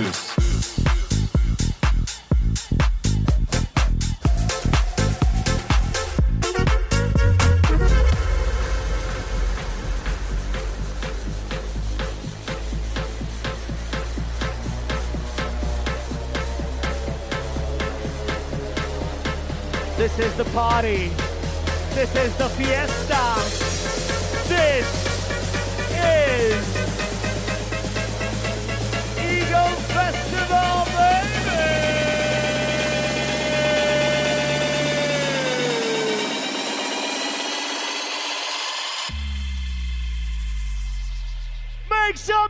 This is the party. This is the fiesta. This Some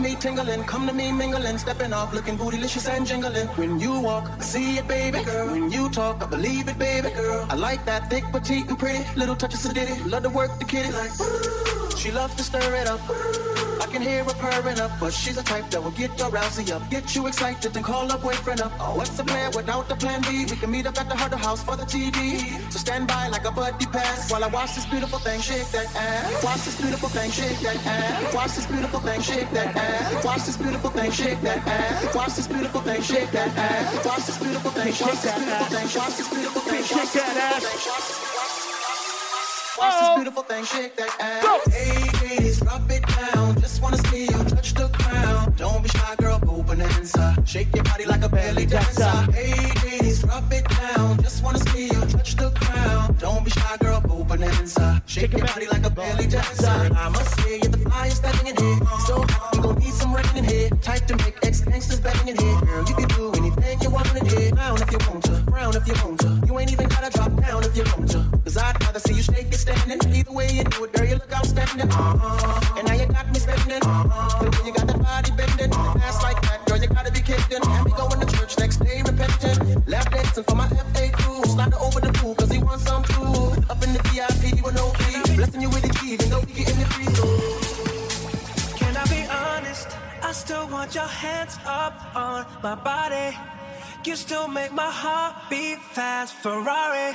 me tingling, come to me mingling, stepping off, looking bootylicious and jingling. When you walk, I see it, baby girl. When you talk, I believe it, baby girl. I like that thick, petite, and pretty. Little touches of ditty, love to work the kitty like. She loves to stir it up. I can hear her purring up, but she's a type that will get your rousey up, get you excited, then call up boyfriend up. Oh, what's the plan without the plan B? We can meet up at the Huddle House for the TV. So stand by like a buddy pass while I watch this beautiful thing shake that ass. Watch this beautiful thing shake that ass. Watch this beautiful thing shake that ass. Watch this beautiful thing shake that ass. Watch this beautiful thing shake that ass. Watch this beautiful thing. This beautiful thing. Watch this beautiful thing. Shake that ass. Watch this Oh. beautiful thing shake that ass. Hey, ladies, drop it down. Just wanna see you touch the ground. Don't be shy, girl, go bonanza. Shake your body like a belly dancer. Hey, ladies, drop it down. Just wanna see you touch the ground. Don't be shy, girl, go bonanza. Shake your body like a belly dancer. I must say, you're the flyest thing in here. So hot, you gon' need some rain in here. Type to make ex gangsters bang in here. Girl, you can do anything you want in here. Down if you want to, round if you want to. You ain't even gotta drop down if you want to. I'd rather see you shake it standing. Either way you do it, girl, you look outstanding. Uh-huh. And now you got me spending. Uh-huh. The way you got that body bending. Ass like that, girl, you gotta be kidding. And we going to church next day repenting. Lap dancing for my FA crew. Slide over the pool, cause he wants some too. Up in the VIP with no fee. Blessing you with the key, even though we getting it free. So Can I be honest? I still want your hands up on my body. You still make my heart beat fast, Ferrari.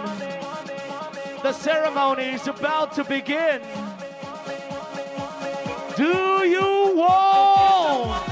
The ceremony is about to begin. Do you want?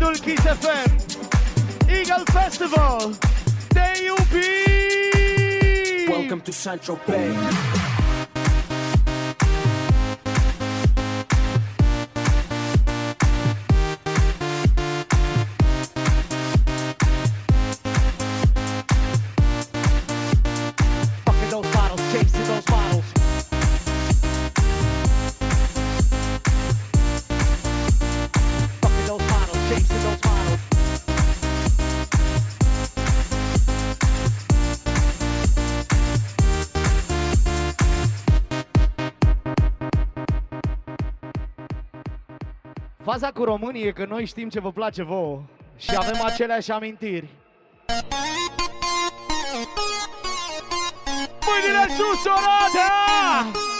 Idol Kiss FM, Eagle Festival, Day DUP! Welcome to Central Bay. Faza cu românii e că noi știm ce vă place vouă și avem aceleași amintiri. Mâinile sus, Oradea!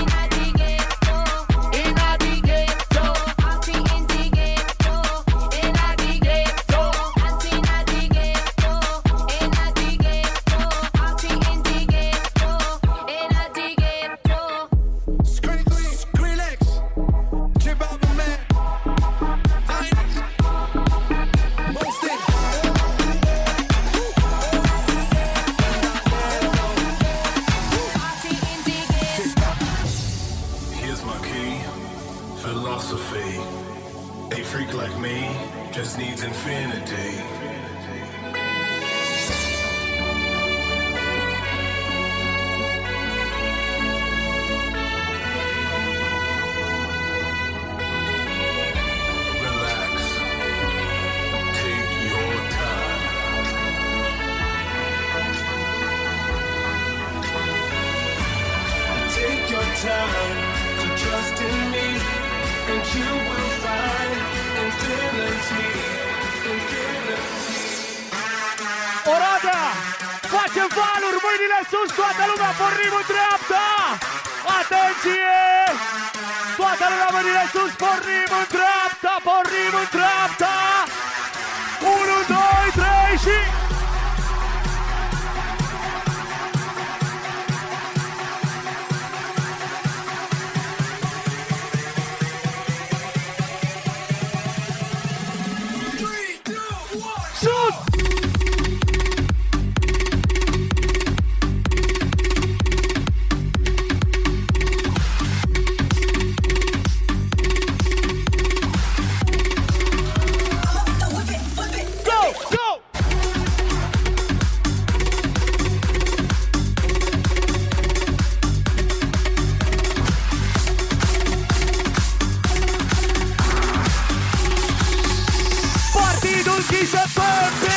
Turkey's a bird.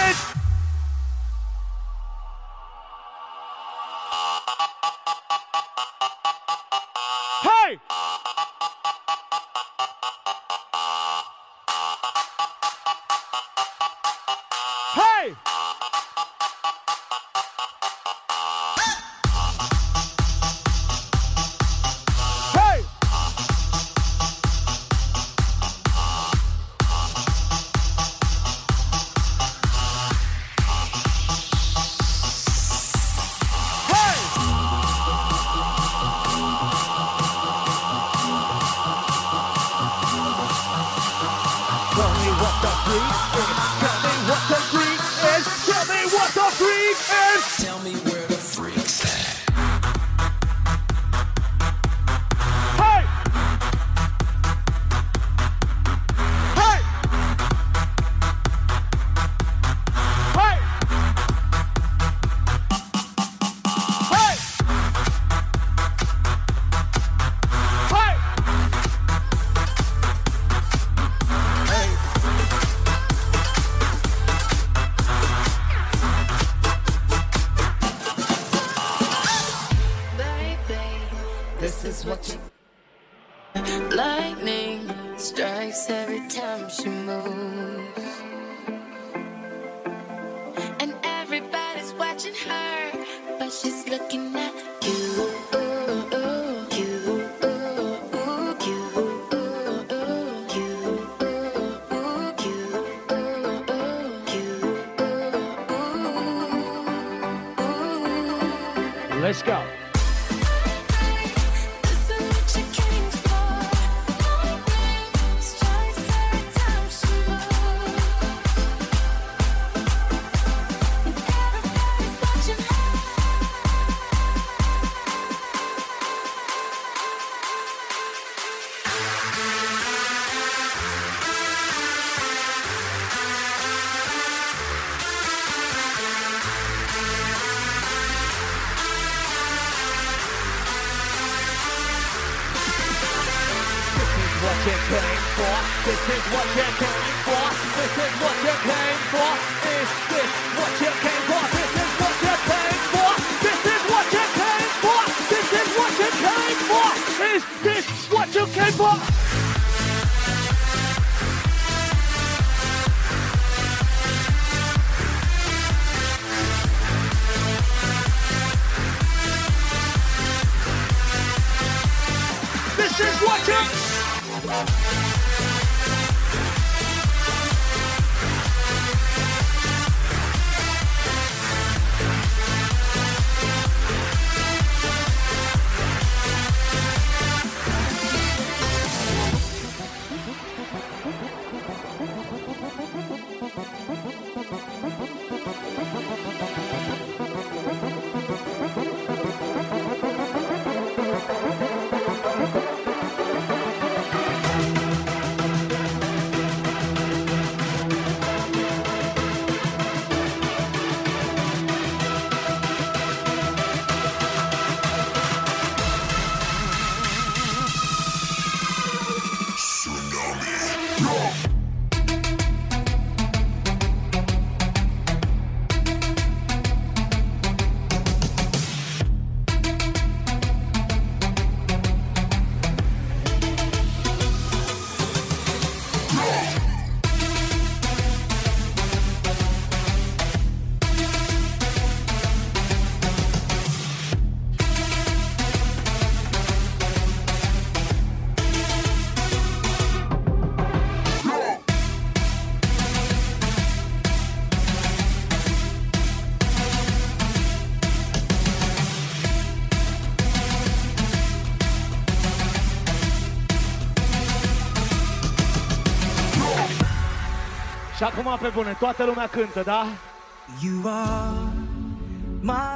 Acum pe bune, toată lumea cântă, da? You are my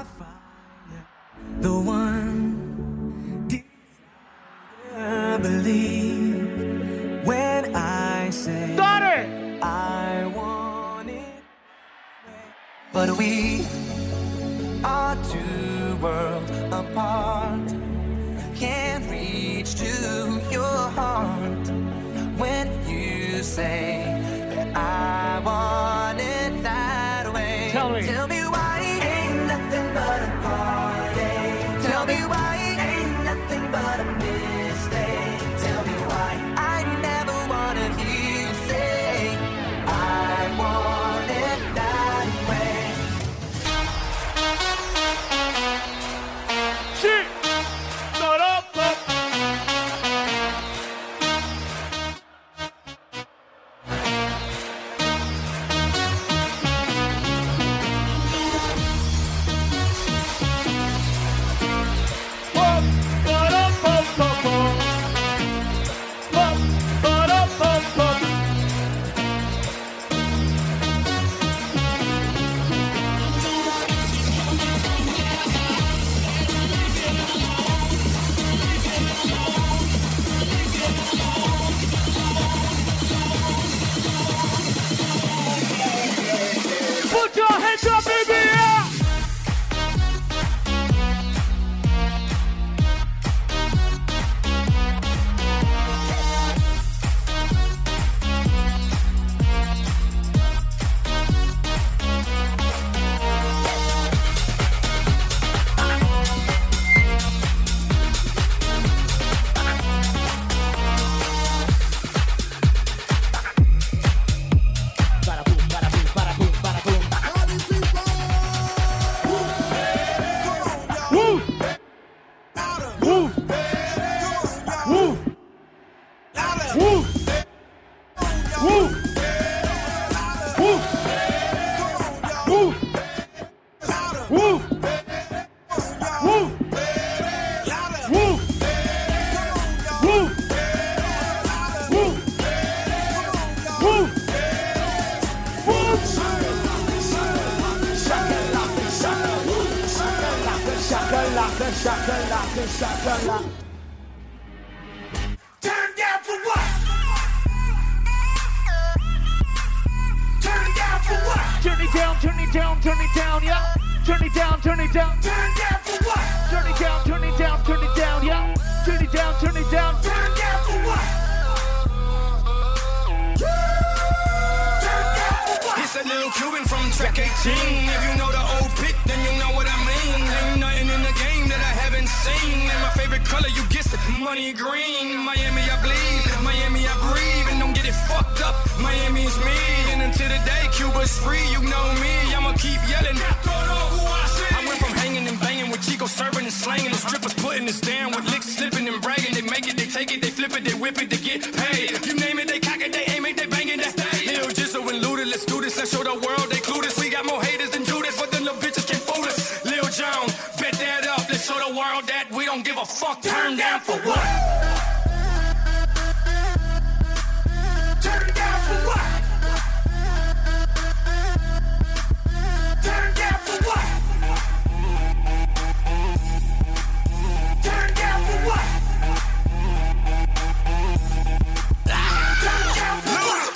Tell me. Tell me color, you guessed it, money green. Miami, I bleed. Miami, I breathe. And don't get it fucked up. Miami is me. And until the day Cuba's free, you know me. I'ma keep yelling. I went from hanging and banging with Chico serving and slanging. The strippers putting us down with licks slipping and bragging. They make it, they take it, they flip it, they whip it, they get paid. You name it, they cock it, they aim it, they bang it, they stay. Lil Jizzle and Luda, let's do this. Let's show the world they give a fuck. Turn down for what? Turn down for what? Turn down for what? Turn down for what? Turn down for what?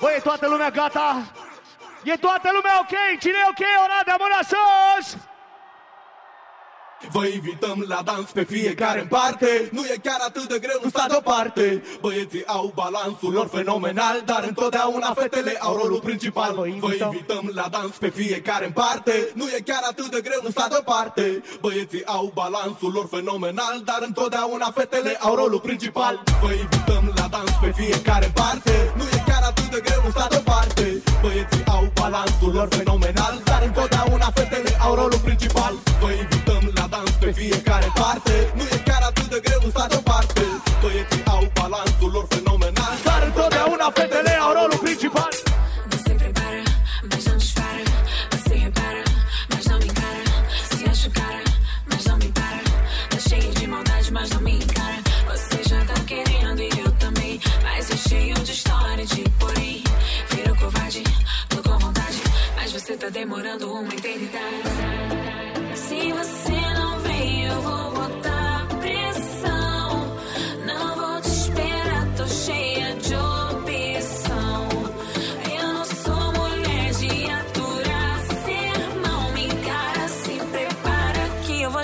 Băi, e toată lumea gata? E toată lumea ok? Cine e ok? Oradea, mâna sus! Vă invităm la dans pe fiecare în parte. Nu e chiar atât de greu, nu sta deoparte. Băieții au balansul lor fenomenal Dar întotdeauna fetele au rolul principal. Vă invităm. la dans pe fiecare în parte. Nu e chiar atât de greu, nu sta deoparte. Băieții au balansul lor fenomenal Dar întotdeauna fetele au rolul principal. Vă invităm la dans pe fiecare în parte. Nu e chiar atât de greu, nu sta deoparte. Băieții au balansul lor fenomenal Dar întotdeauna fetele au rolul principal. Vă invităm la dans pe fiecare parte Nu e chiar atât de greu, nu sta deoparte Băieții au balansul lor fenomenal Dar întotdeauna fetele au rolul principal Você prepara, mas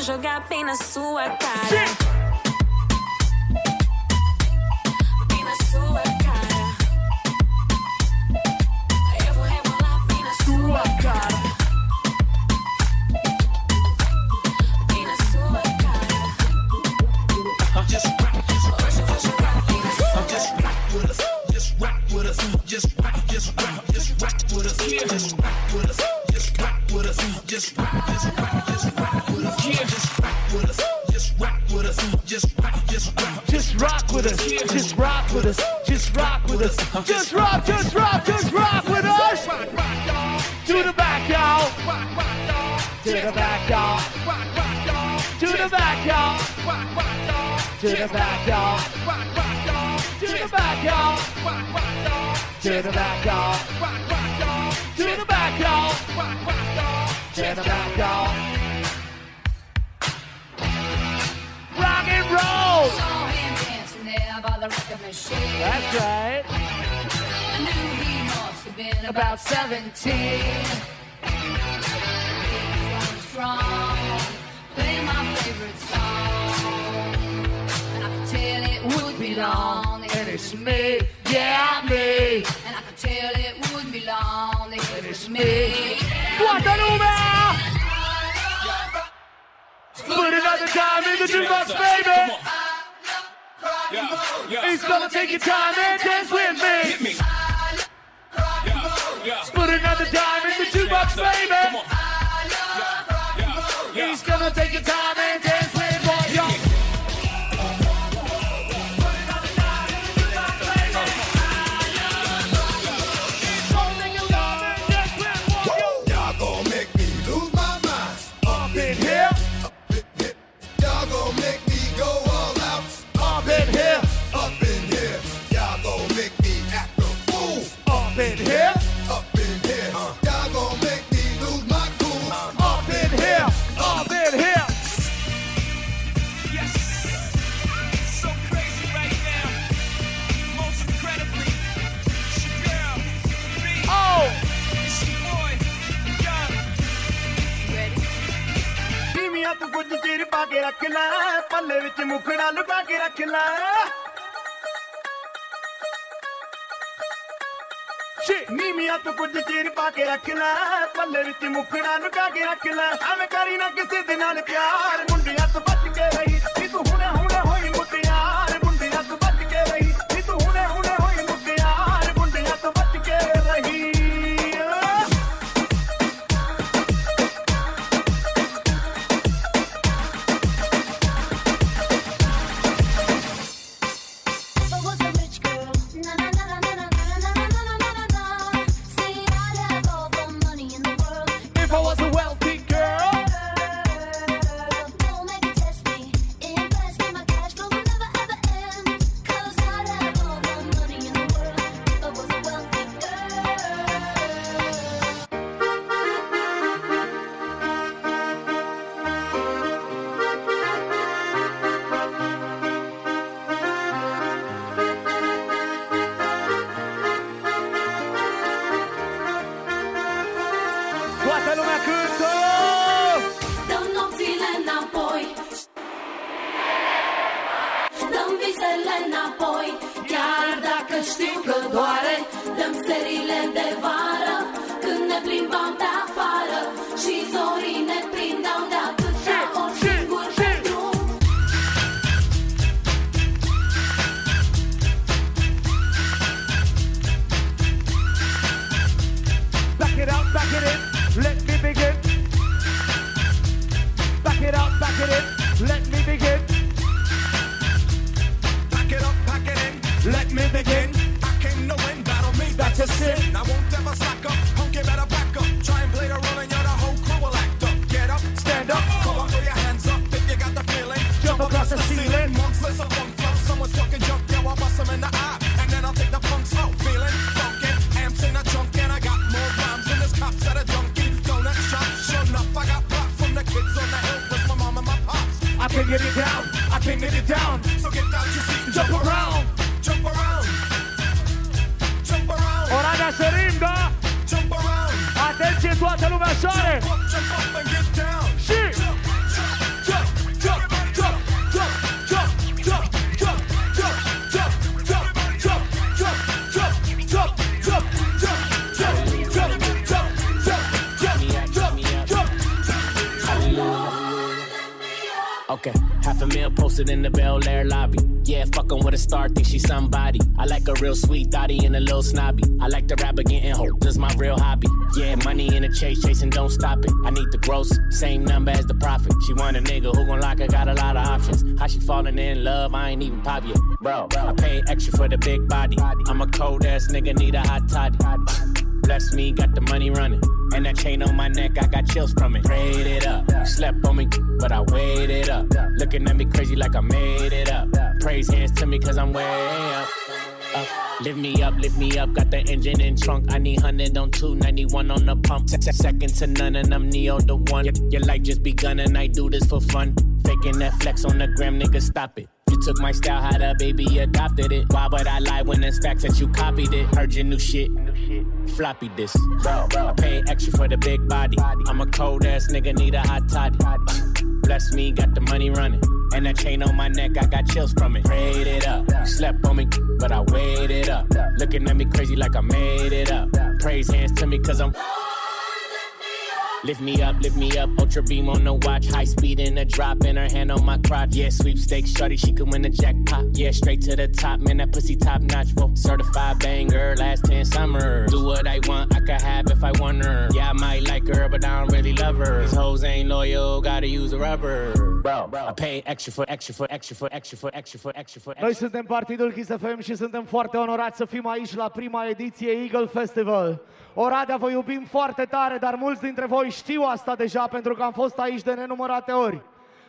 jogar bem na sua cara. The back, y'all. To the back, y'all. To the back, y'all. To the back, y'all. To the back, y'all. Rock and roll. Saw him dancing there by the record machine. That's right. I knew he must have been About about 17. He was strong, be long. And it's me, yeah, me. And I could tell it would be long. And it's was me. me. Guadalupe! Put another time in the jukebox, baby. He's gonna take your time and dance with me. Put another dime in the jukebox, baby. He's gonna take your time ਕੁਝ ਚਿਰ ਪਾ ਕੇ ਰੱਖ ਲੈ, ਪੱਲੇ ਵਿੱਚ ਮੁਖੜਾ ਲੁਕਾ ਕੇ ਰੱਖ ਲੈ। ਸ਼ੇ ਨੀਮੀਆਂ ਤੂੰ ਕੁਝ ਚਿਰ ਪਾ ਕੇ ਰੱਖ ਲੈ, ਪੱਲੇ ਵਿੱਚ ਮੁਖੜਾ ਲੁਕਾ ਕੇ ਰੱਖ ਲੈ। ਐਵੇਂ ਕਰੀ ਨਾ ਕਿਸੇ ਦੇ ਨਾਲ ਪਿਆਰ, ਮੁੰਡਿਆਂ ਤੋਂ ਬਚ ਕੇ ਰਹੀ Okay, half a meal posted in the Bel Air lobby. Yeah, fucking with a star, think she's somebody. I like a real sweet thotty and a little snobby. I like the rap getting hope, this my real hobby. Yeah, money in the chase, chasing, don't stop it. I need the gross, same number as the profit. She want a nigga who gon' lock her, got a lot of options. How she falling in love, I ain't even pop yet. Bro, I pay extra for the big body. I'm a cold ass nigga, need a hot toddy. Bless me, got the money running. And that chain on my neck, I got chills from it. Prayed it up. Slept on me, but I waited up. Looking at me crazy like I made it up. Praise hands to me, cause I'm way up. Up. Lift me up, lift me up. Got the engine in trunk. I need 100 on 291 on the pump. Se- se- Second to none, and I'm Neo the one. Your life just begun, and I do this for fun. Faking that flex on the gram, nigga, stop it. You took my style, how the baby adopted it. Why would I lie when it's facts that you copied it? Heard your new shit. Floppy disk. I pay extra for the big body. I'm a cold ass nigga, need a hot toddy. Bless me, got the money running. And that chain on my neck, I got chills from it. Prayed it up. You slept on me, but I waited up. Looking at me crazy like I made it up. Praise hands to me, cause I'm. Lift me up, lift me up, ultra beam on the watch, high speed in a drop, and her hand on my crotch. Yeah, sweepstakes, shorty, she could win the jackpot. Yeah, straight to the top, man, that pussy top notch. Whoa, certified banger, last 10 summers. Do what I want, I could have if I want her. Yeah, I might like her, but I don't really love her. These hoes ain't loyal, gotta use a rubber. Bro, I pay extra for extra for extra for extra for extra for extra for extra. Noi suntem Partidul Kiss FM și suntem foarte onorați să fim aici la prima ediție Eagle Festival. Oradea vă iubim foarte tare, dar mulți dintre voi știu asta deja pentru că am fost aici de nenumărate ori.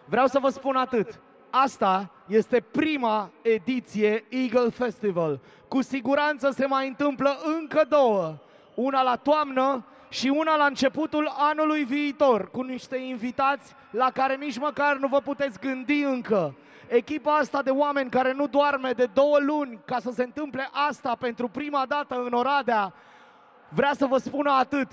Vreau să vă spun atât. Asta este prima ediție Eagle Festival. Cu siguranță se mai întâmplă încă două. Una la toamnă și una la începutul anului viitor, cu niște invitați la care nici măcar nu vă puteți gândi încă. Echipa asta de oameni care nu doarme de două luni ca să se întâmple asta pentru prima dată în Oradea, vrea să vă spună atât.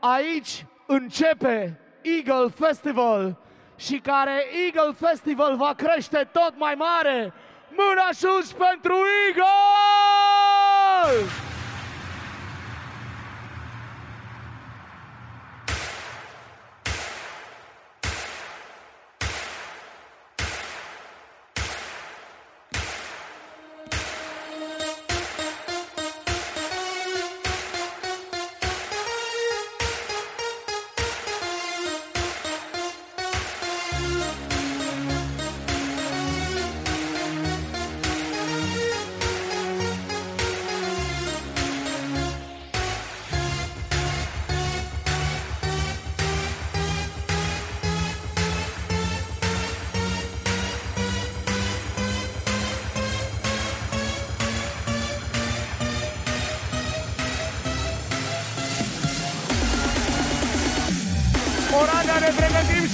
Aici începe Eagle Festival și care Eagle Festival va crește tot mai mare. Mâna sus pentru Eagle!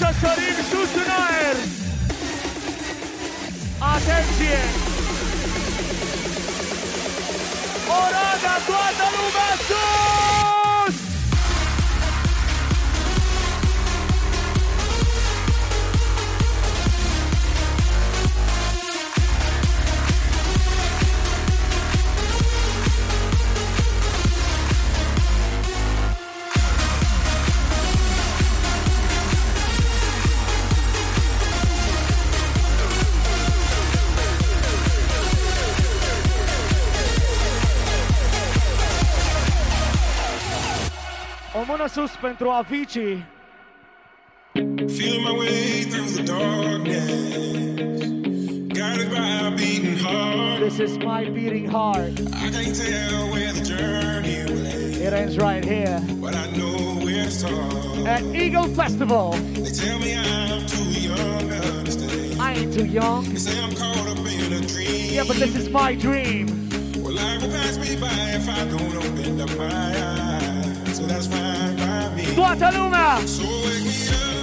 Nasze szarym szusunaer! Atenție! Orada toată lumea sus! Sus pentru Avicii. Feeling my way through the darkness, guided by a beating heart. This is my beating heart. I can't tell where the journey will end, It ends right here but I know where to start. at Eagle Festival. They tell me I'm too young to understand. I ain't too young. They say I'm caught up in a dream. Yeah, but this is my dream. Well, life will pass me by if I don't open up my eyes. So that's fine Bota numa! luna.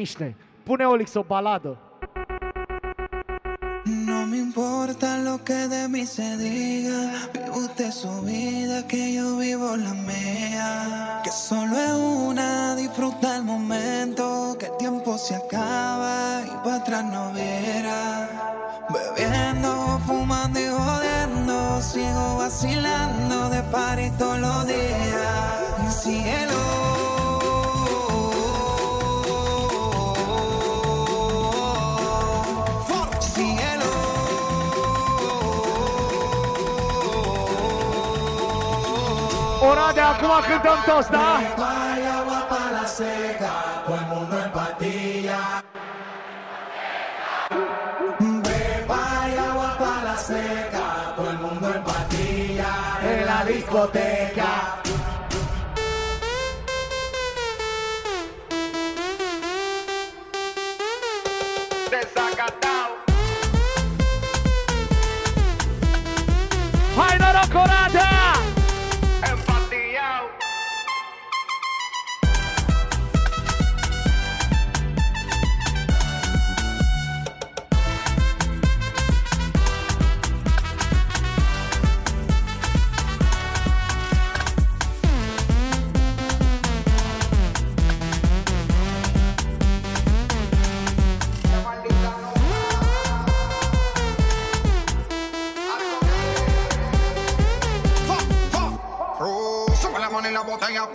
Liniște, pune Olix o baladă. No me importa lo que de mí se diga, vive usted su vida, que yo vivo la mía. Que solo es una, disfruta el momento, que el tiempo se acaba y para atrás no viera. Bebiendo, fumando y jodiendo, sigo vacilando de party todos los días. Cielo. Ora de acum cântăm toți, da? Beba y agua para la seca, todo el mundo en en la discoteca.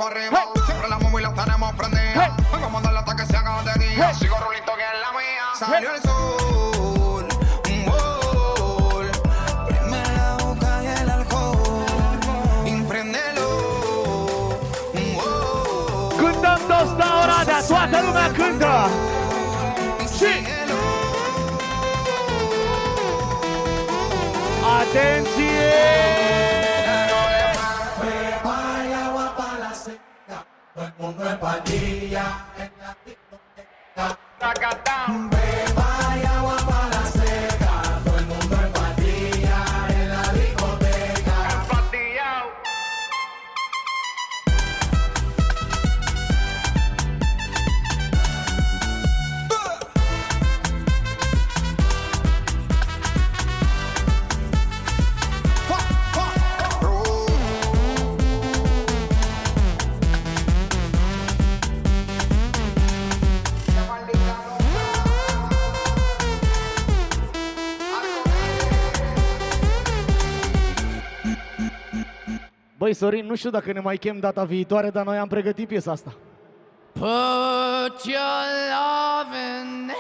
Siempre la móvil la tenemos prendida. Pues a se haga de día. Sigo rulito que es la mía. Băi, Sorin, nu știu dacă ne mai chem data viitoare, dar noi am pregătit piesa asta. Put your loving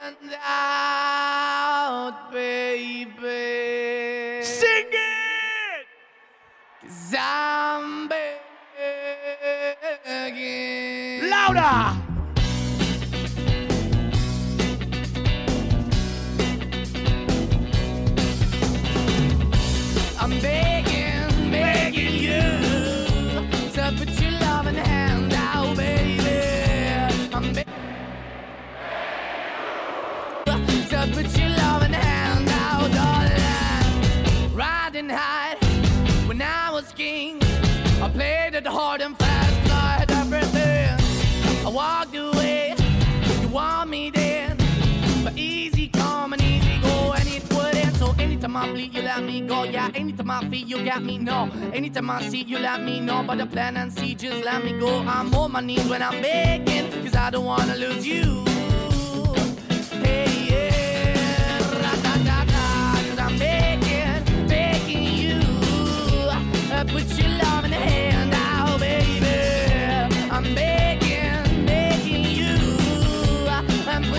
hand out, baby. Sing it! Cause I'm begging. Laura! Hard and fast, 'cause I had everything. I walked away, you want me then, but easy come and easy go, and it wouldn't. So anytime I bleed, you let me go. Yeah, anytime I feel, you got me. No, anytime I see, you let me know. But the plan and see, just let me go. I'm on my knees when I'm begging, cause I don't wanna lose you. Hey, yeah, ra-da-da-da, 'cause I'm begging, begging you. Uh, put your love in the hand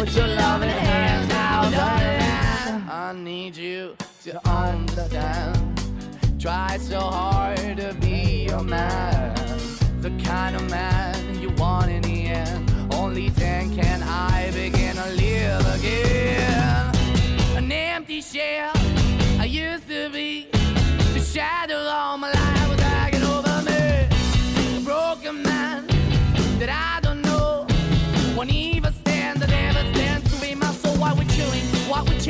Put your loving hand out, darling. I need you to understand. Try so hard to be your man, the kind of man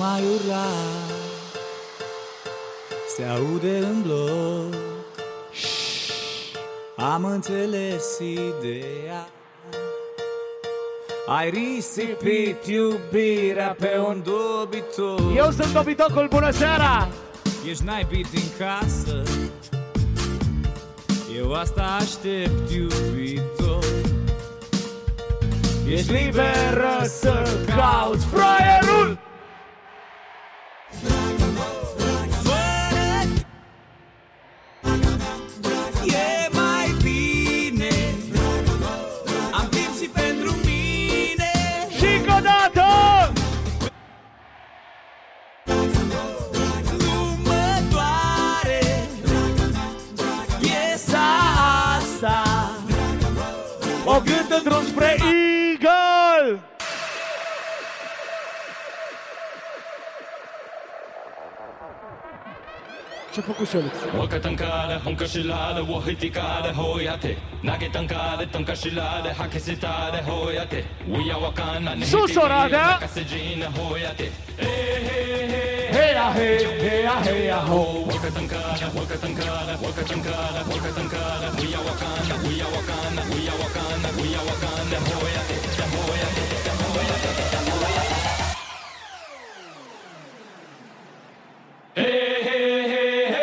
Mai urla Se aude în bloc. Am înțeles ideea. Ai risipit iubirea pe un dobitor Eu sunt dobitocul, bună seara! Ești naibit din casă. Eu asta aștept iubitor. Ești liberă să cauți fraierul! Ce-a făcut Șolix? 我个登卡的红个是拉的，我会滴卡的后呀的，那个登卡的登卡是拉的，哈克是他的后呀的，我要我看那你 Sus, Oradea! 那个是金的后呀的， Hey ya hey, hey ya hey ya ho! 我个登卡的，我个登卡的，我个登卡的，我个登 Hey, hey, hey, hey.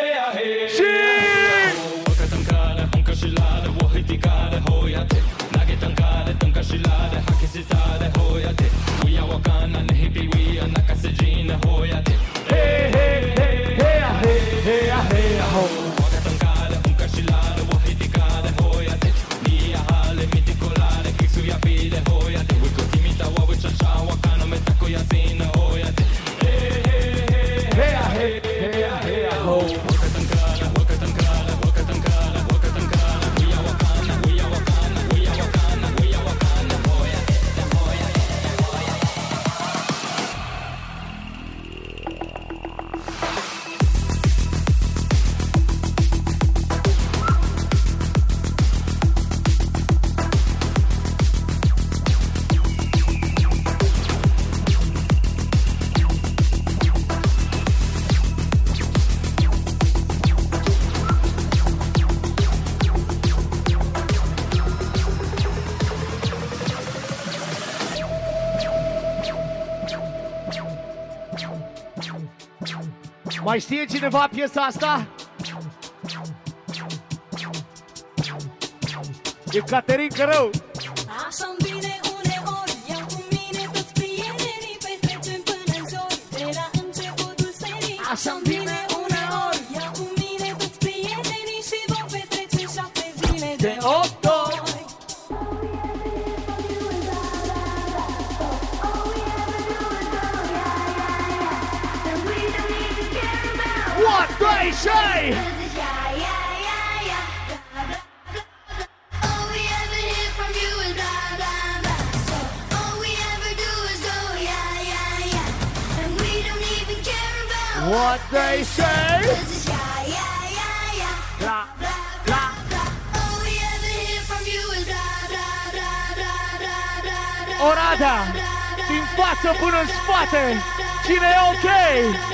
Mai știe cineva piesa asta? E Caterin Cărău! Hey.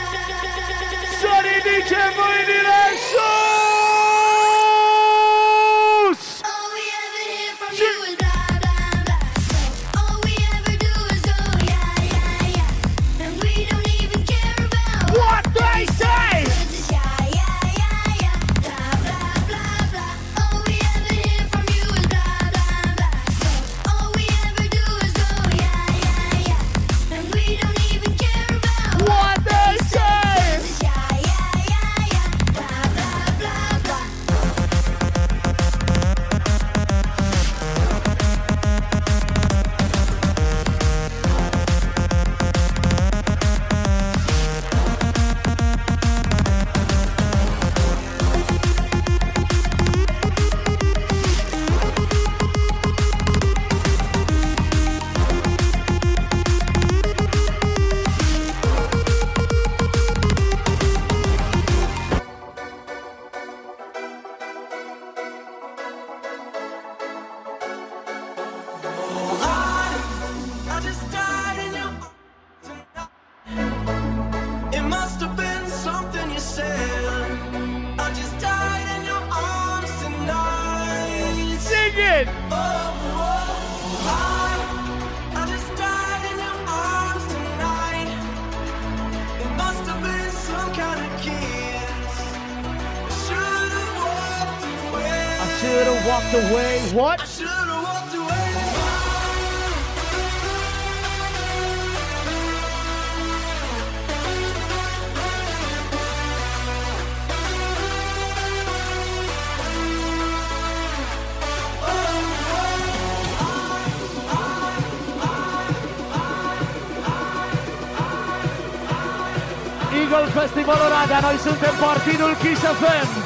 Noi suntem partidul Kiss FM.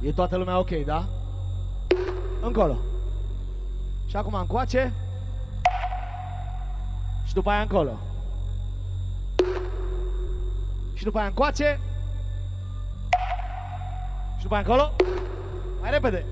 E toată lumea ok, da? Încolo. Și acum încoace. Și după aia încolo. Și după aia încoace. Și după aia încolo. Mai repede.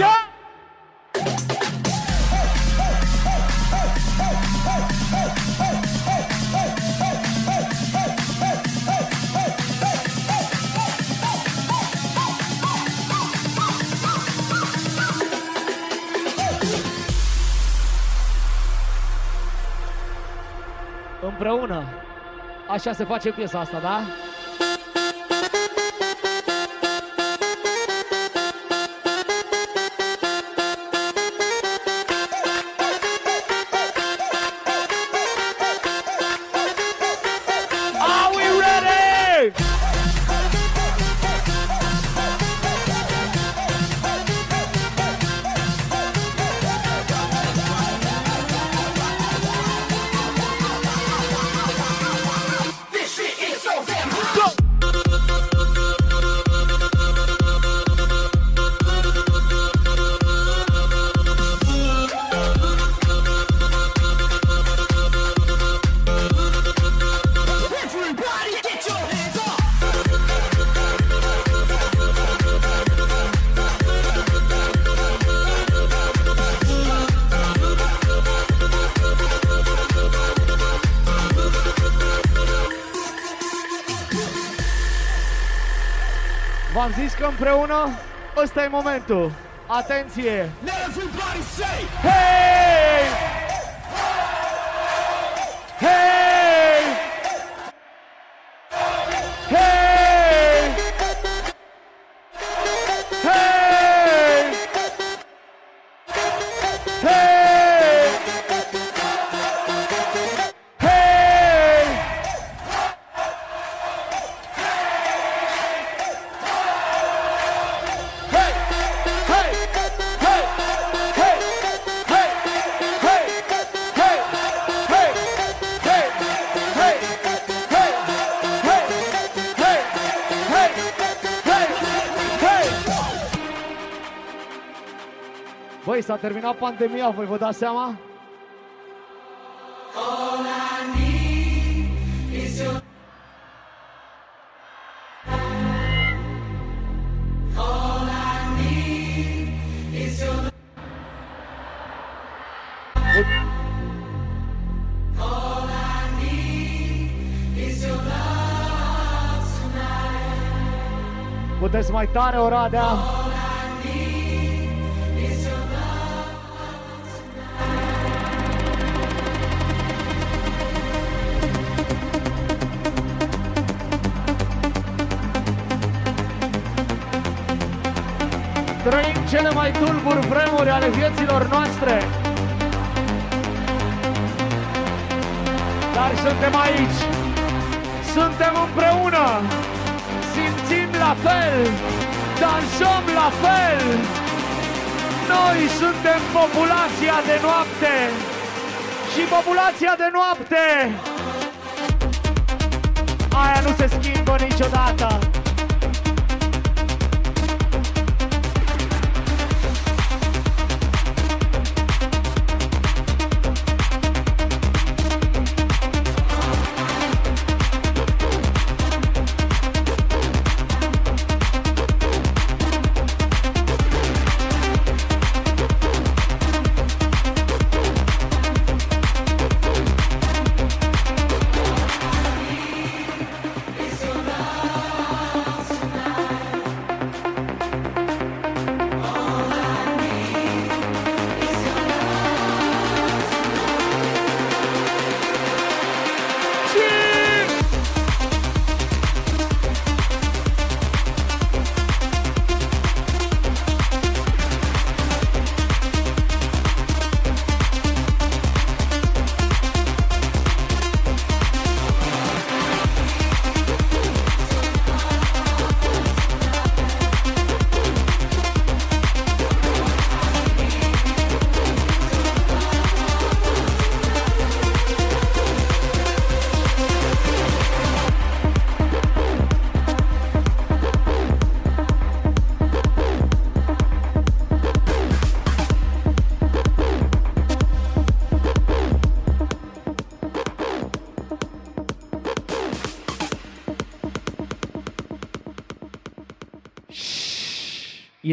Yeah! Împreună Așa se face piesa asta, da? împreună? Ăsta e momentul. Atenție! Hey! S-a terminat pandemia, voi vă dați seama? Your... Puteți mai tare, Oradea? Trăim cele mai tulburi vremuri ale vieților noastre. Dar suntem aici. Suntem împreună. Simțim la fel. Dansăm la fel. Noi suntem populația de noapte. Și populația de noapte. Aia nu se schimbă niciodată.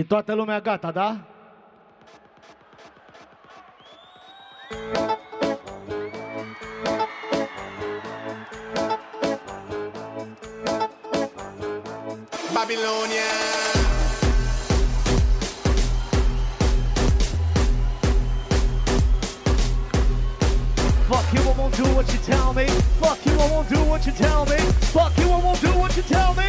toată lumea gata, da? Babilonia Fuck you, I won't do what you tell me. Fuck you, I won't do what you tell me. Fuck you, I won't do what you tell me.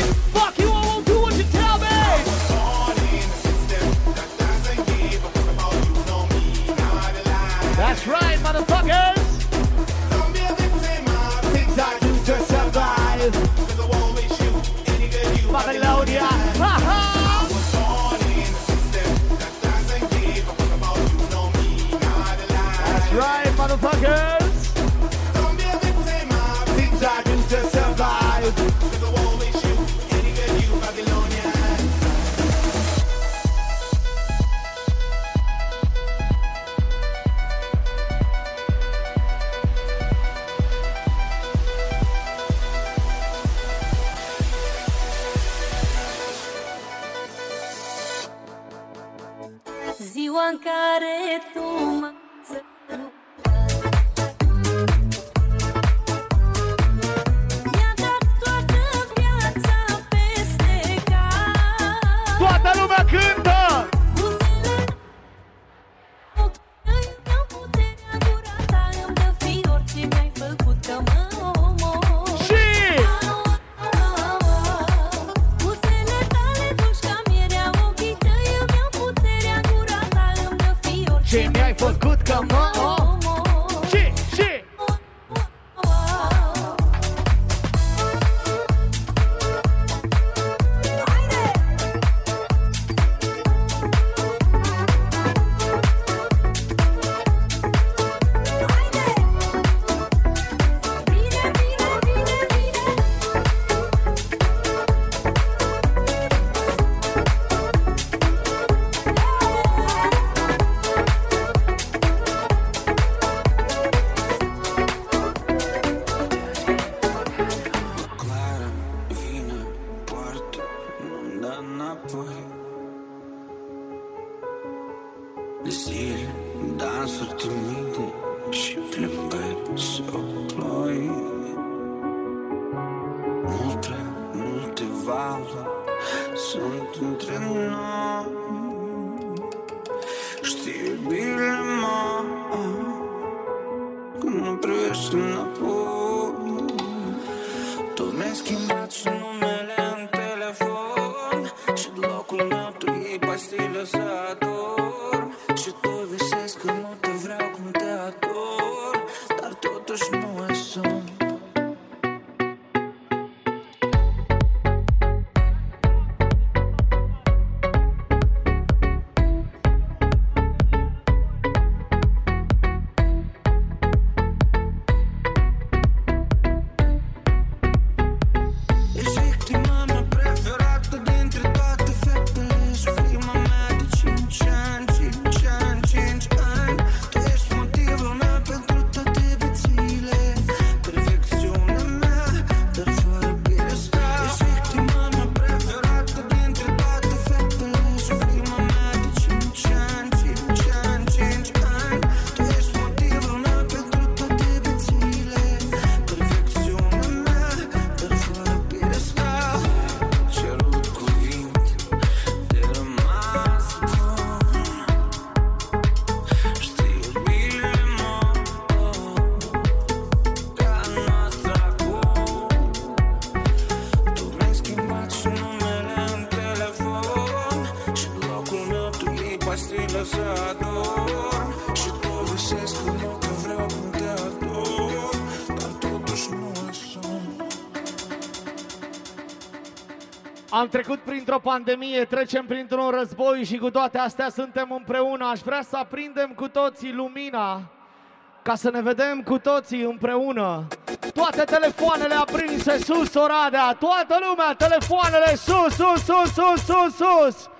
Am trecut printr-o pandemie, trecem printr-un război și cu toate astea suntem împreună. Aș vrea să aprindem cu toții lumina ca să ne vedem cu toții împreună. Toate telefoanele aprinse sus, Oradea, toată lumea, telefoanele sus, sus, sus, sus, sus, sus.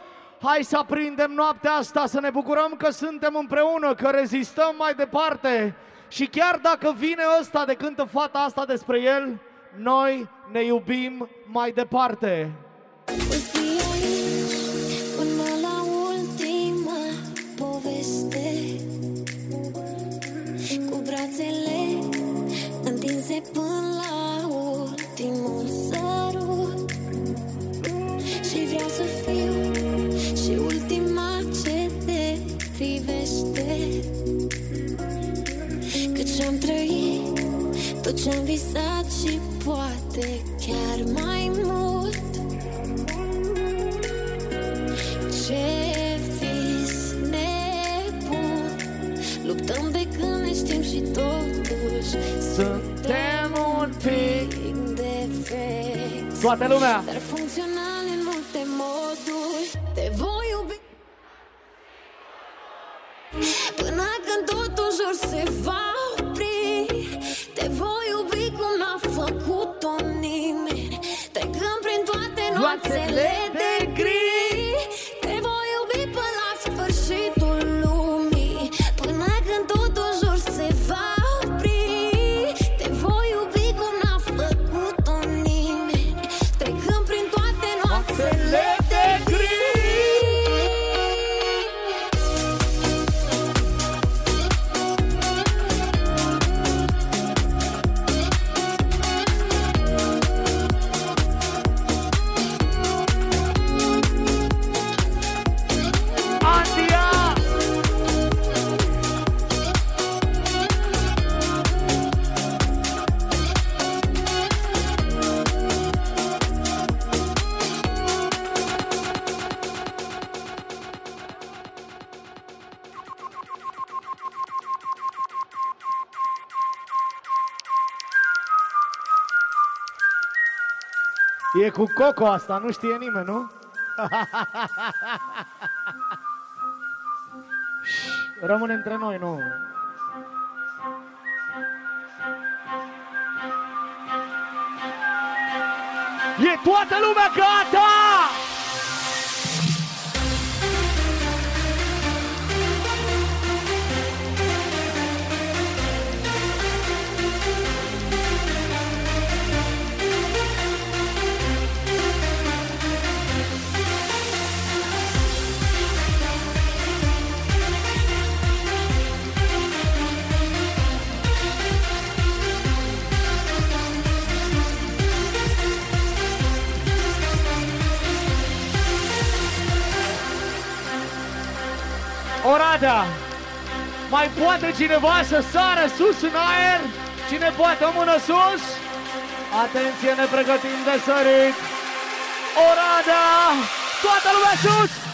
Hai să aprindem noaptea asta, să ne bucurăm că suntem împreună, că rezistăm mai departe. Și chiar dacă vine ăsta de cântă fata asta despre el, noi ne iubim mai departe. with see. ได้呗 cu Coco asta, nu știe nimeni, nu? Șș, Rămâne între noi, nu? E toată lumea gata! Oradea! Mai poate cineva să sară sus în aer? Cine poate o mână sus? Atenție, ne pregătim de sărit! Oradea! Toată lumea sus!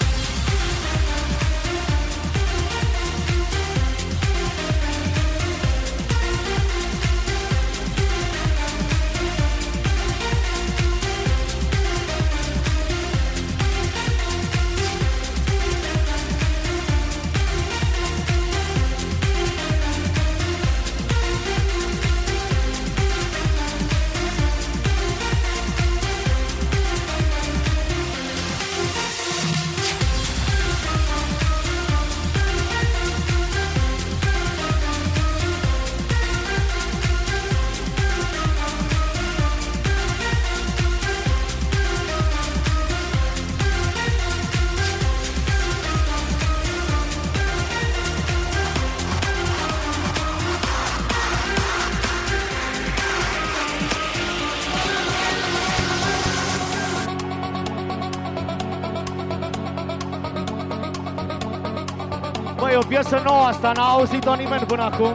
Asta, n-a auzit-o nimeni până acum.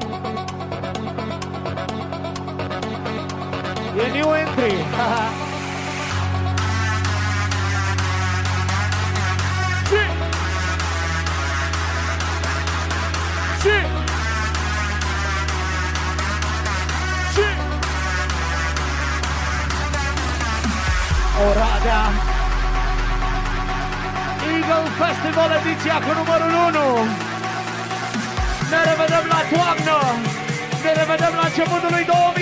E new entry. Și... Și... Și... Oradea Eagle Festival ediția cu numărul 1 Chamando no Indome.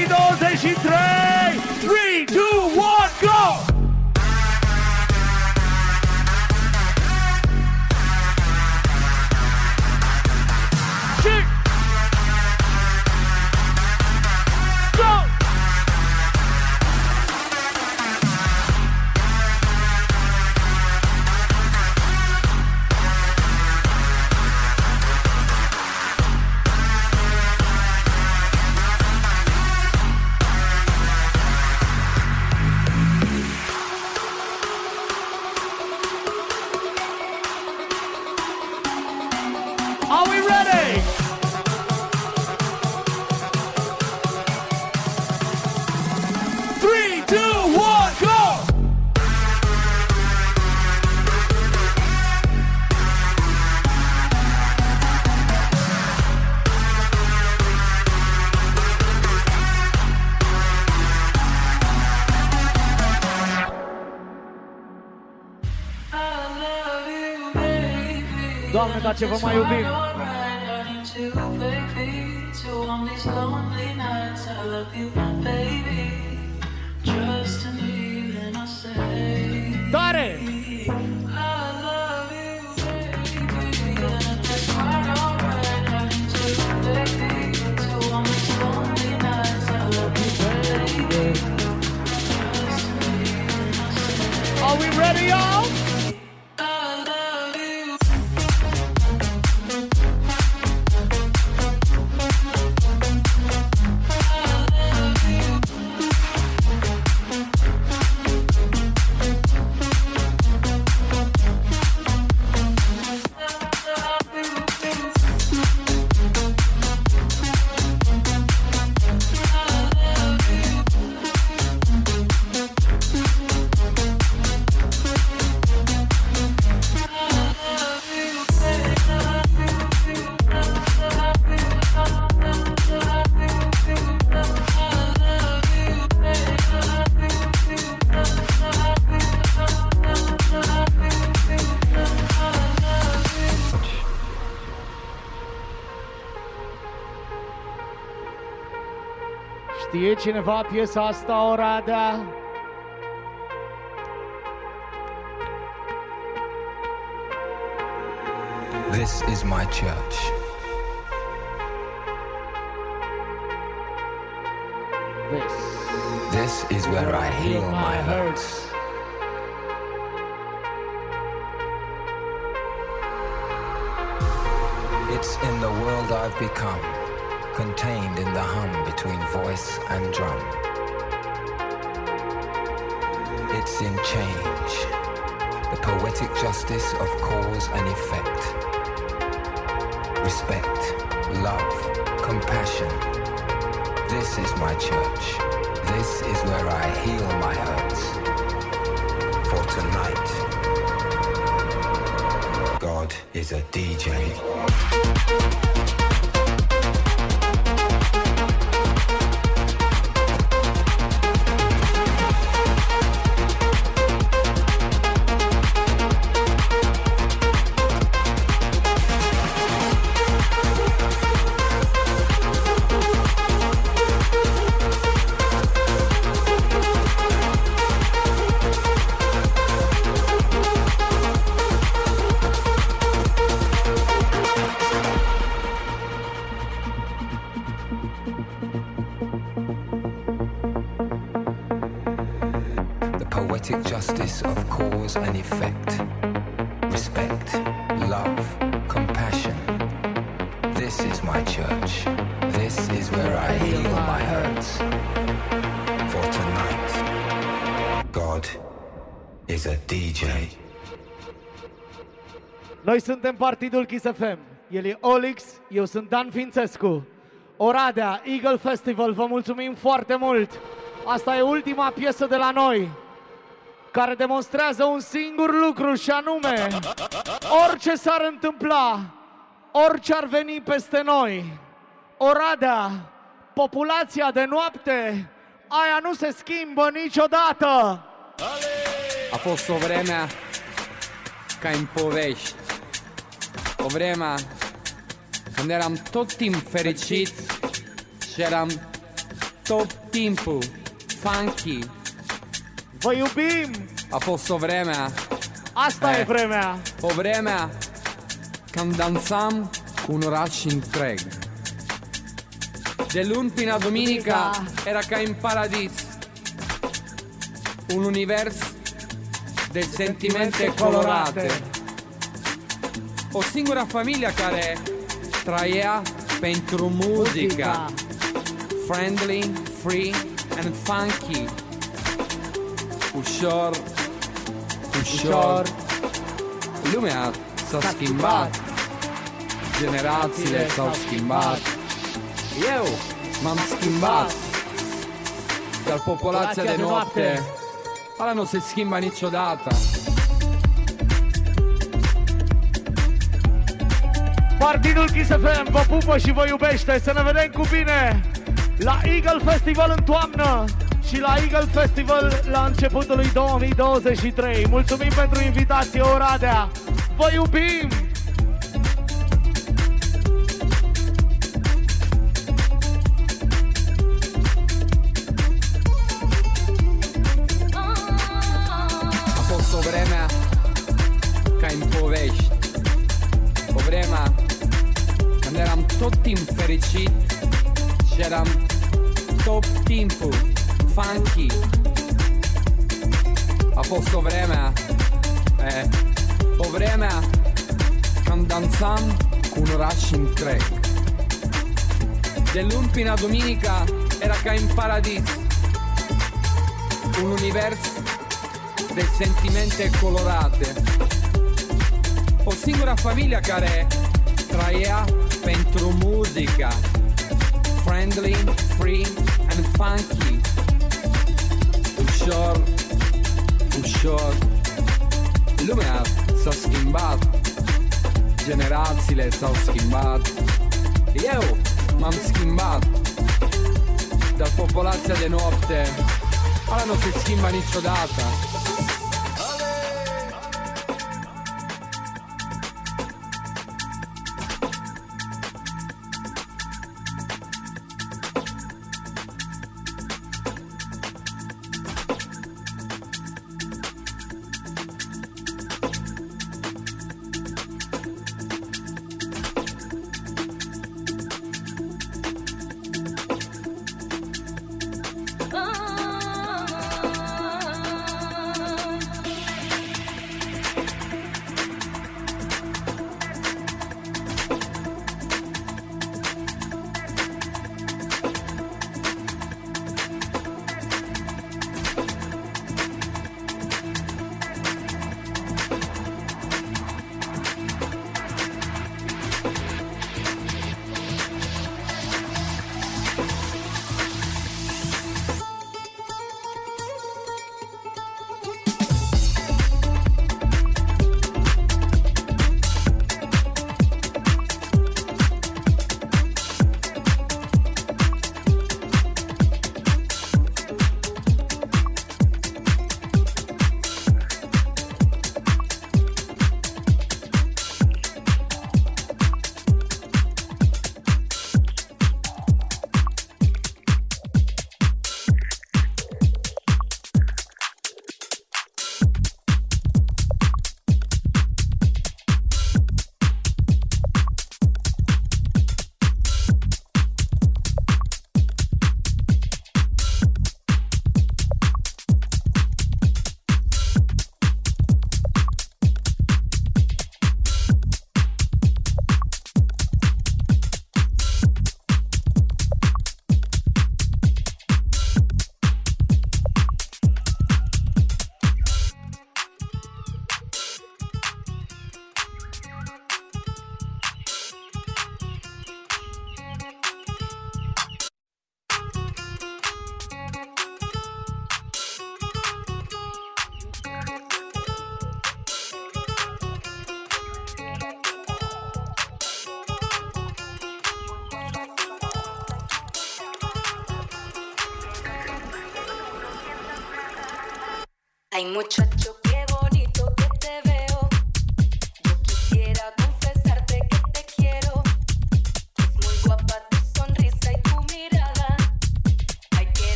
Vamos aí, o bico. Cineva piesa asta, Oradea? This is my church. This. This is where I heal my hurts. It's in the world I've become, contained in the hum between voice and drum. It's in change, the poetic justice of cause and effect. Respect, love, compassion. This is my church. This is where I heal my hurts. For tonight, God is a DJ. Noi suntem Partidul Kiss FM. El e Olix, eu sunt Dan Fințescu. Oradea, Eagle Festival, vă mulțumim foarte mult. Asta e ultima piesă de la noi, care demonstrează un singur lucru și anume, orice s-ar întâmpla, orice ar veni peste noi, Oradea, populația de noapte, aia nu se schimbă niciodată. A fost o vreme ca în povești. O vreme când eram tot timpul fericit și eram tot timpul funky. Vă iubim! A fost o vreme Asta e vremea! O vreme când dansam cu un oraș întreg. De luni până la duminica era ca în paradis. Un univers de sentimente colorate. O singură familie care trăia pentru muzica. Friendly, free and funky. Ușor, ușor. Lumea s-a schimbat. Generațiile s-au schimbat. Eu m-am schimbat. Dar populația de noapte, ala nu se schimbă niciodată. Partidul Kiss FM vă pupă și vă iubește. Să ne vedem cu bine la Eagle Festival în toamnă și la Eagle Festival la începutul lui 2023. Mulțumim pentru invitație, Oradea. Vă iubim! Luni până duminica era ca în paradis. Un univers de sentimente colorate. O singura famiglia care trăia pentru muzica. Friendly, free and funky. Ușor, ușor. Lumea s-a schimbat. Generațiile s-au schimbat. Eu m-am schimbat. Dar popolația de noapte, ala nu se schimba niciodată.